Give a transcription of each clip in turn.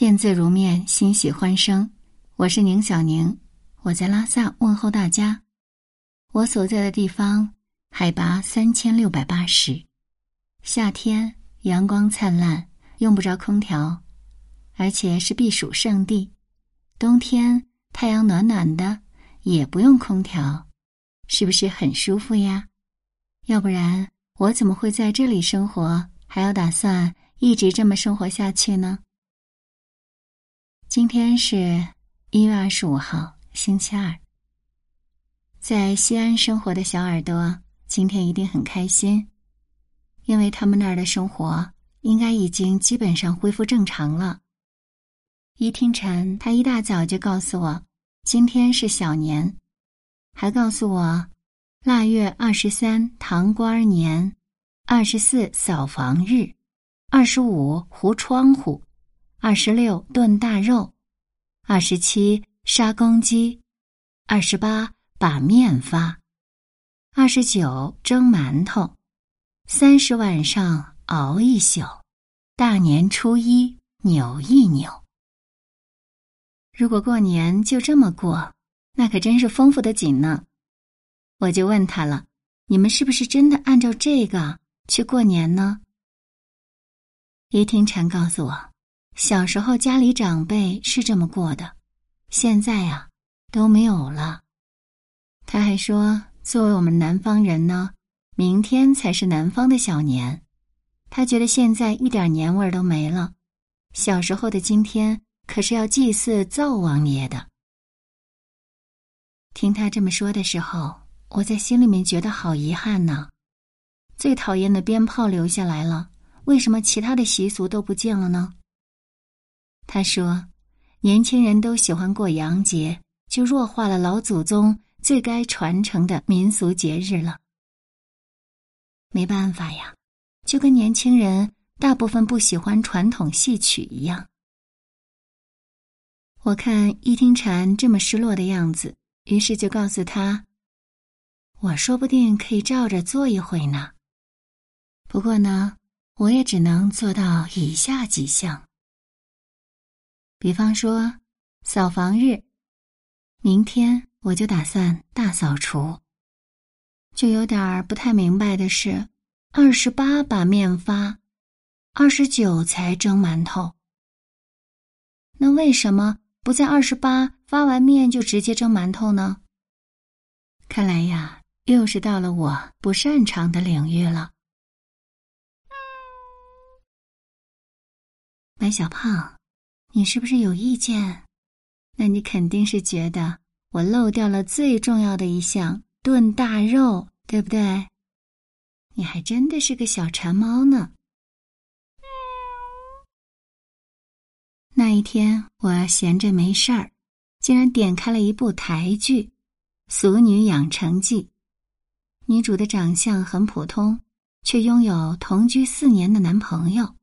见字如面，欣喜欢声。我是宁小宁，我在拉萨问候大家。我所在的地方海拔三千六百八十，夏天阳光灿烂，用不着空调，而且是避暑胜地。冬天太阳暖暖的，也不用空调，是不是很舒服呀？要不然我怎么会在这里生活，还要打算一直这么生活下去呢？今天是一月二十五号，星期二。在西安生活的小耳朵今天一定很开心，因为他们那儿的生活应该已经基本上恢复正常了。一听晨，他一大早就告诉我，今天是小年，还告诉我，腊月二十三堂官年，二十四扫房日，二十五糊窗户。二十六炖大肉，二十七杀公鸡，二十八把面发，二十九蒸馒头，三十晚上熬一宿，大年初一扭一扭。如果过年就这么过，那可真是丰富的紧呢。我就问他了：“你们是不是真的按照这个去过年呢？”叶听禅告诉我。小时候家里长辈是这么过的，现在呀都没有了。他还说，作为我们南方人呢，明天才是南方的小年。他觉得现在一点年味儿都没了。小时候的今天可是要祭祀灶王爷的。听他这么说的时候，我在心里面觉得好遗憾呢。最讨厌的鞭炮留下来了，为什么其他的习俗都不见了呢？他说：“年轻人都喜欢过洋节，就弱化了老祖宗最该传承的民俗节日了。没办法呀，就跟年轻人大部分不喜欢传统戏曲一样。”我看一听禅这么失落的样子，于是就告诉他：“我说不定可以照着做一回呢。不过呢，我也只能做到以下几项。”比方说，扫房日，明天我就打算大扫除。就有点儿不太明白的是，二十八把面发，二十九才蒸馒头。那为什么不在二十八发完面就直接蒸馒头呢？看来呀，又是到了我不擅长的领域了。白小胖。你是不是有意见？那你肯定是觉得我漏掉了最重要的一项炖大肉，对不对？你还真的是个小馋猫呢。那一天我闲着没事儿，竟然点开了一部台剧《俗女养成记》。女主的长相很普通，却拥有同居四年的男朋友。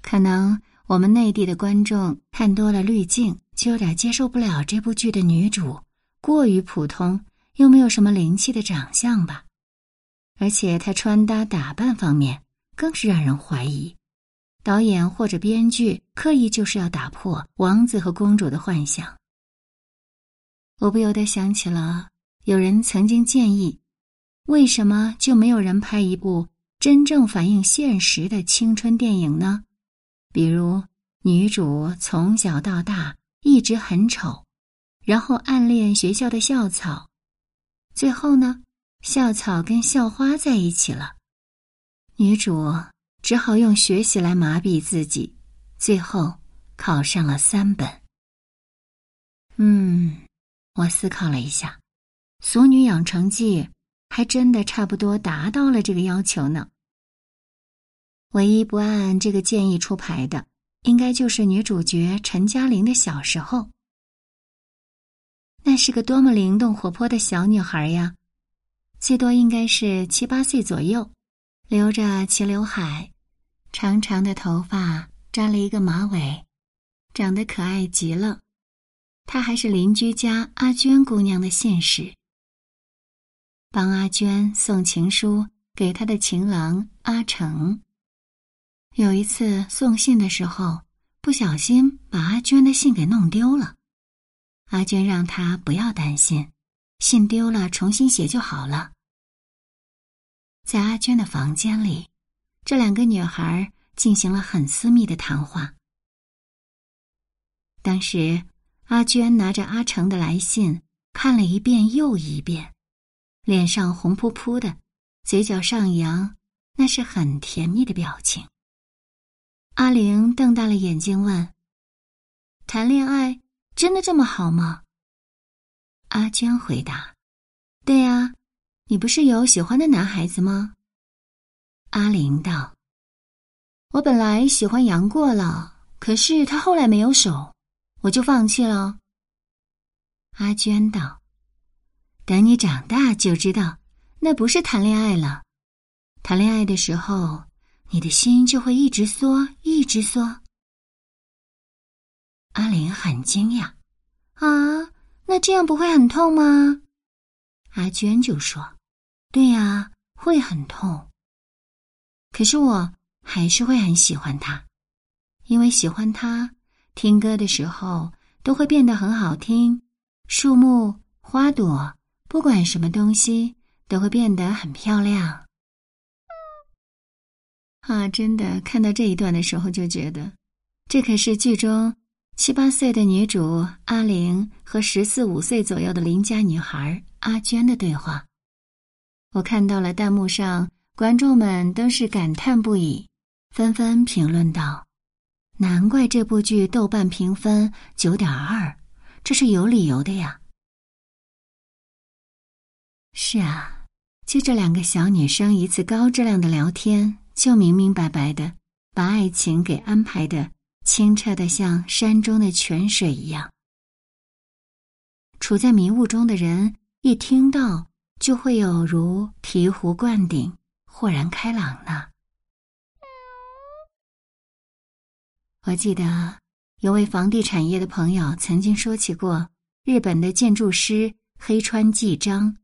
可能。我们内地的观众看多了滤镜，就有点接受不了这部剧的女主过于普通又没有什么灵气的长相吧。而且她穿搭打扮方面更是让人怀疑，导演或者编剧刻意就是要打破王子和公主的幻想。我不由得想起了有人曾经建议，为什么就没有人拍一部真正反映现实的青春电影呢？比如，女主从小到大一直很丑，然后暗恋学校的校草，最后呢，校草跟校花在一起了，女主只好用学习来麻痹自己，最后考上了三本。嗯，我思考了一下，《俗女养成记》还真的差不多达到了这个要求呢。唯一不按这个建议出牌的，应该就是女主角陈嘉玲的小时候。那是个多么灵动活泼的小女孩呀，最多应该是七八岁左右，留着齐刘海，长长的头发扎了一个马尾，长得可爱极了。她还是邻居家阿娟姑娘的信使，帮阿娟送情书给她的情郎阿成。有一次送信的时候，不小心把阿娟的信给弄丢了。阿娟让他不要担心，信丢了重新写就好了。在阿娟的房间里，这两个女孩进行了很私密的谈话。当时，阿娟拿着阿成的来信看了一遍又一遍，脸上红扑扑的，嘴角上扬，那是很甜蜜的表情。阿玲瞪大了眼睛问：“谈恋爱真的这么好吗？”阿娟回答：“对呀，你不是有喜欢的男孩子吗？”阿玲道：“我本来喜欢杨过了，可是他后来没有手。”我就放弃了。阿娟道：“等你长大就知道，那不是谈恋爱了。谈恋爱的时候，你的心就会一直缩，一直缩。”阿玲很惊讶：“啊，那这样不会很痛吗？”阿娟就说：“对呀，会很痛。可是我还是会很喜欢他，因为喜欢他。”听歌的时候都会变得很好听，树木、花朵，不管什么东西都会变得很漂亮。啊，真的，看到这一段的时候就觉得，这可是剧中七八岁的女主阿玲和十四五岁左右的邻家女孩阿娟的对话。我看到了弹幕上观众们都是感叹不已，纷纷评论道。难怪这部剧豆瓣评分九点二，这是有理由的呀。是啊，就这两个小女生一次高质量的聊天，就明明白白的把爱情给安排的清澈的像山中的泉水一样。处在迷雾中的人一听到，就会有如醍醐灌顶、豁然开朗呢。我记得有位房地产业的朋友曾经说起过日本的建筑师黑川纪章，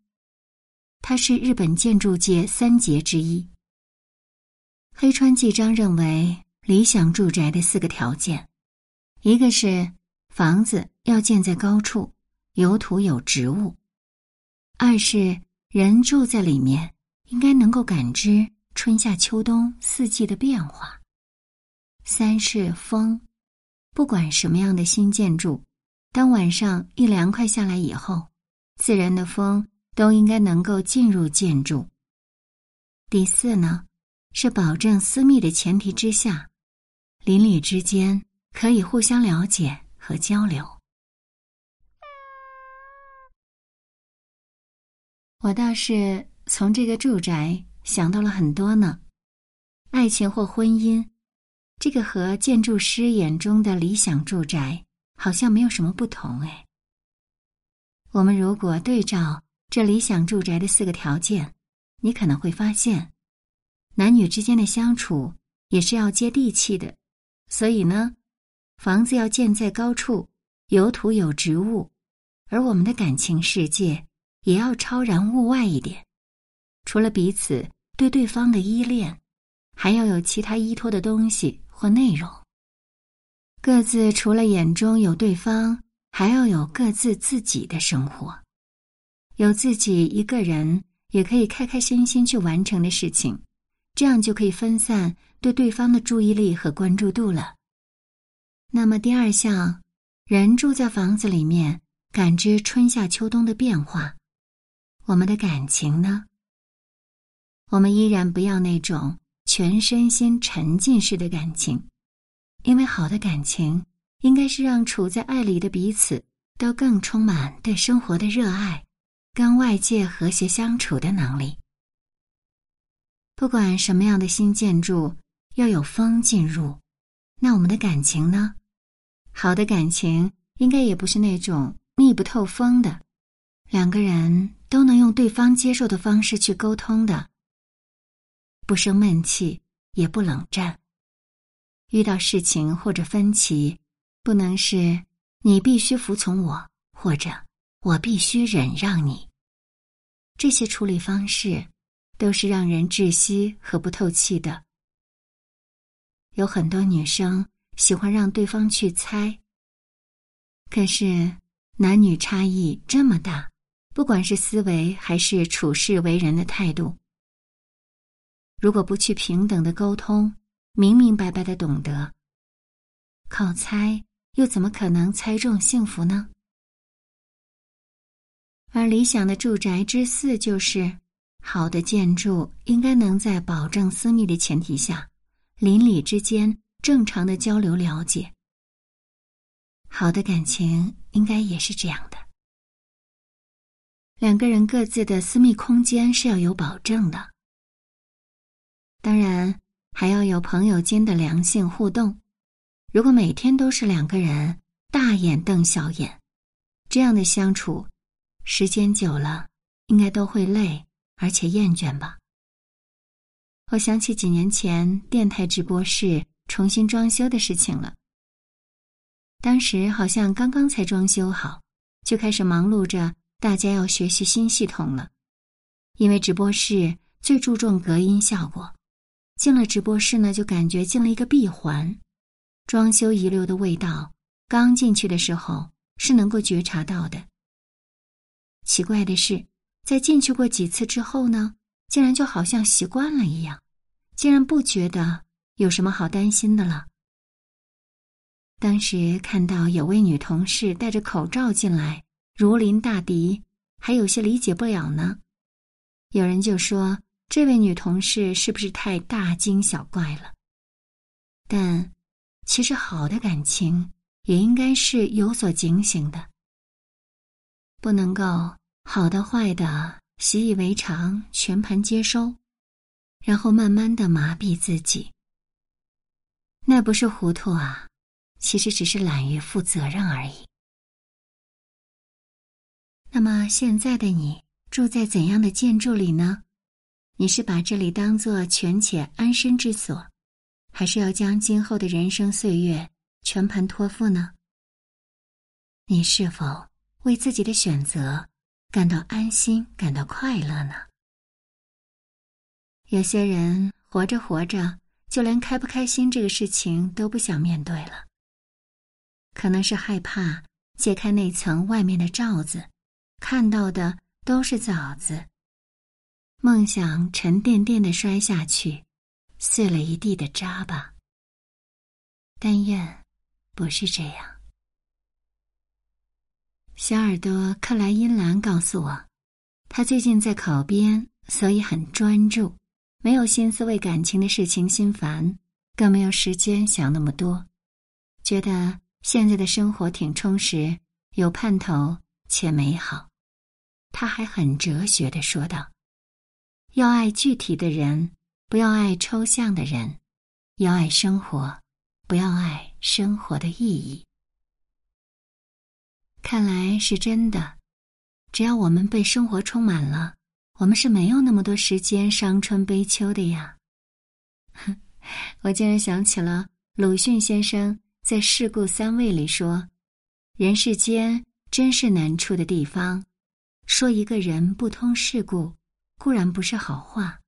他是日本建筑界三杰之一。黑川纪章认为，理想住宅的四个条件，一个是房子要建在高处，有土有植物；二是人住在里面应该能够感知春夏秋冬四季的变化。三是风，不管什么样的新建筑，当晚上一凉快下来以后，自然的风都应该能够进入建筑。第四呢，是保证私密的前提之下，邻里之间可以互相了解和交流。我倒是从这个住宅想到了很多呢，爱情或婚姻。这个和建筑师眼中的理想住宅好像没有什么不同哎。我们如果对照这理想住宅的四个条件，你可能会发现，男女之间的相处也是要接地气的。所以呢，房子要建在高处，有土有植物，而我们的感情世界也要超然物外一点。除了彼此对对方的依恋，还要有其他依托的东西。或内容，各自除了眼中有对方，还要有各自自己的生活，有自己一个人也可以开开心心去完成的事情，这样就可以分散对对方的注意力和关注度了。那么第二项，人住在房子里面，感知春夏秋冬的变化，我们的感情呢？我们依然不要那种。全身心沉浸式的感情，因为好的感情应该是让处在爱里的彼此都更充满对生活的热爱，跟外界和谐相处的能力。不管什么样的新建筑，要有风进入，那我们的感情呢？好的感情应该也不是那种密不透风的，两个人都能用对方接受的方式去沟通的。不生闷气，也不冷战。遇到事情或者分歧，不能是你必须服从我，或者我必须忍让你。这些处理方式都是让人窒息和不透气的。有很多女生喜欢让对方去猜。可是男女差异这么大，不管是思维还是处事为人的态度，如果不去平等的沟通，明明白白的懂得，靠猜又怎么可能猜中幸福呢？而理想的住宅之四就是，好的建筑应该能在保证私密的前提下，邻里之间正常的交流了解。好的感情应该也是这样的，两个人各自的私密空间是要有保证的，当然还要有朋友间的良性互动。如果每天都是两个人大眼瞪小眼，这样的相处。时间久了，应该都会累，而且厌倦吧。我想起几年前电台直播室重新装修的事情了。当时好像刚刚才装修好，就开始忙碌着，大家要学习新系统了。因为直播室最注重隔音效果，进了直播室呢，就感觉进了一个闭环，装修遗留的味道，刚进去的时候是能够觉察到的。奇怪的是，在进去过几次之后呢，竟然就好像习惯了一样，竟然不觉得有什么好担心的了。当时看到有位女同事戴着口罩进来，如临大敌，还有些理解不了呢。有人就说，这位女同事是不是太大惊小怪了？但其实好的感情也应该是有所警醒的，不能够。好的、坏的，习以为常，全盘接收，然后慢慢的麻痹自己。那不是糊涂啊，其实只是懒于负责任而已。那么现在的你住在怎样的建筑里呢？你是把这里当做权且安身之所，还是要将今后的人生岁月全盘托付呢？你是否为自己的选择？感到安心，感到快乐呢。有些人活着活着，就连开不开心这个事情都不想面对了。可能是害怕揭开那层外面的罩子，看到的都是枣子。梦想沉甸甸的摔下去，碎了一地的渣吧。但愿不是这样。小耳朵克莱因兰告诉我，他最近在考编，所以很专注，没有心思为感情的事情心烦，更没有时间想那么多，觉得现在的生活挺充实，有盼头且美好。他还很哲学的说道：“要爱具体的人，不要爱抽象的人；要爱生活，不要爱生活的意义。”看来是真的，只要我们被生活充满了，我们是没有那么多时间伤春悲秋的呀。我竟然想起了鲁迅先生在《世故三味》里说：“人世间真是难处的地方。说一个人不通世故，固然不是好话；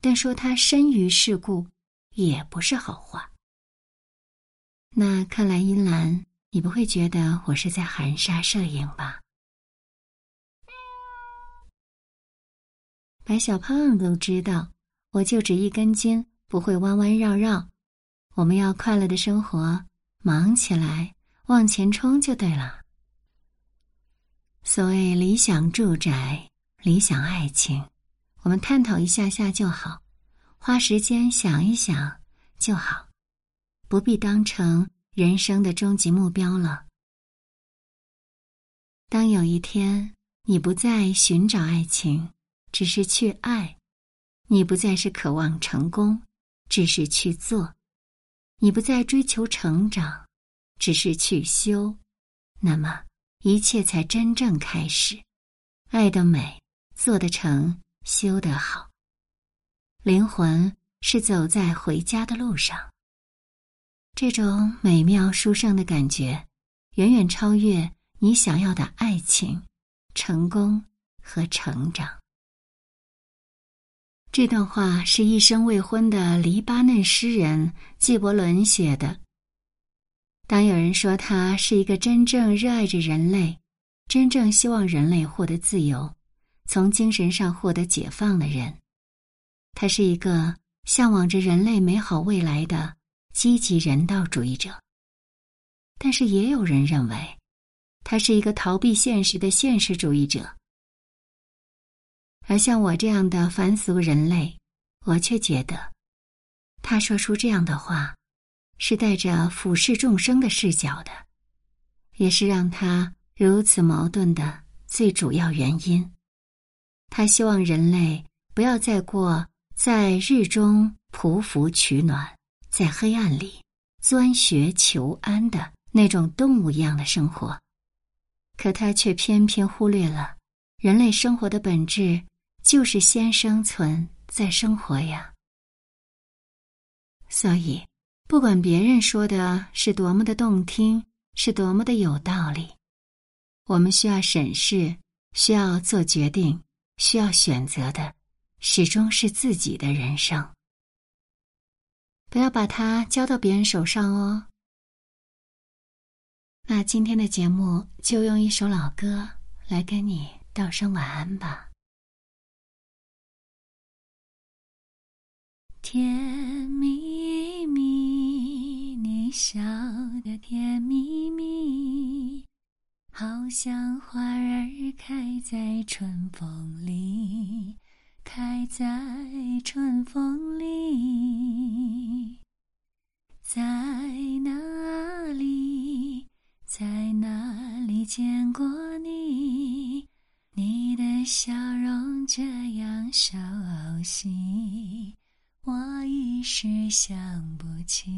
但说他深于世故，也不是好话。”那看来，英兰。你不会觉得我是在含沙射影吧？白小胖都知道，我就只一根筋，不会弯弯绕绕。我们要快乐的生活，忙起来，往前冲就对了。所谓理想住宅、理想爱情，我们探讨一下下就好，花时间想一想就好，不必当成。人生的终极目标了。当有一天你不再寻找爱情，只是去爱；你不再是渴望成功，只是去做；你不再追求成长，只是去修，那么一切才真正开始。爱的美，做得成，修得好。灵魂是走在回家的路上。这种美妙殊胜的感觉，远远超越你想要的爱情、成功和成长。这段话是一生未婚的黎巴嫩诗人纪伯伦写的。当有人说他是一个真正热爱着人类、真正希望人类获得自由、从精神上获得解放的人，他是一个向往着人类美好未来的积极人道主义者。但是也有人认为，他是一个逃避现实的现实主义者。而像我这样的凡俗人类，我却觉得，他说出这样的话，是带着俯视众生的视角的，也是让他如此矛盾的最主要原因。他希望人类不要再过在日中匍匐取暖，在黑暗里钻穴求安的那种动物一样的生活，可他却偏偏忽略了人类生活的本质。就是先生存再生活呀。所以，不管别人说的是多么的动听，是多么的有道理，我们需要审视，需要做决定，需要选择的，始终是自己的人生。不要把它交到别人手上哦。那今天的节目就用一首老歌来跟你道声晚安吧。甜蜜蜜，你笑得甜蜜蜜，好像花儿开在春风里，开在春风见过你？你的笑容这样熟悉。我一时想不起。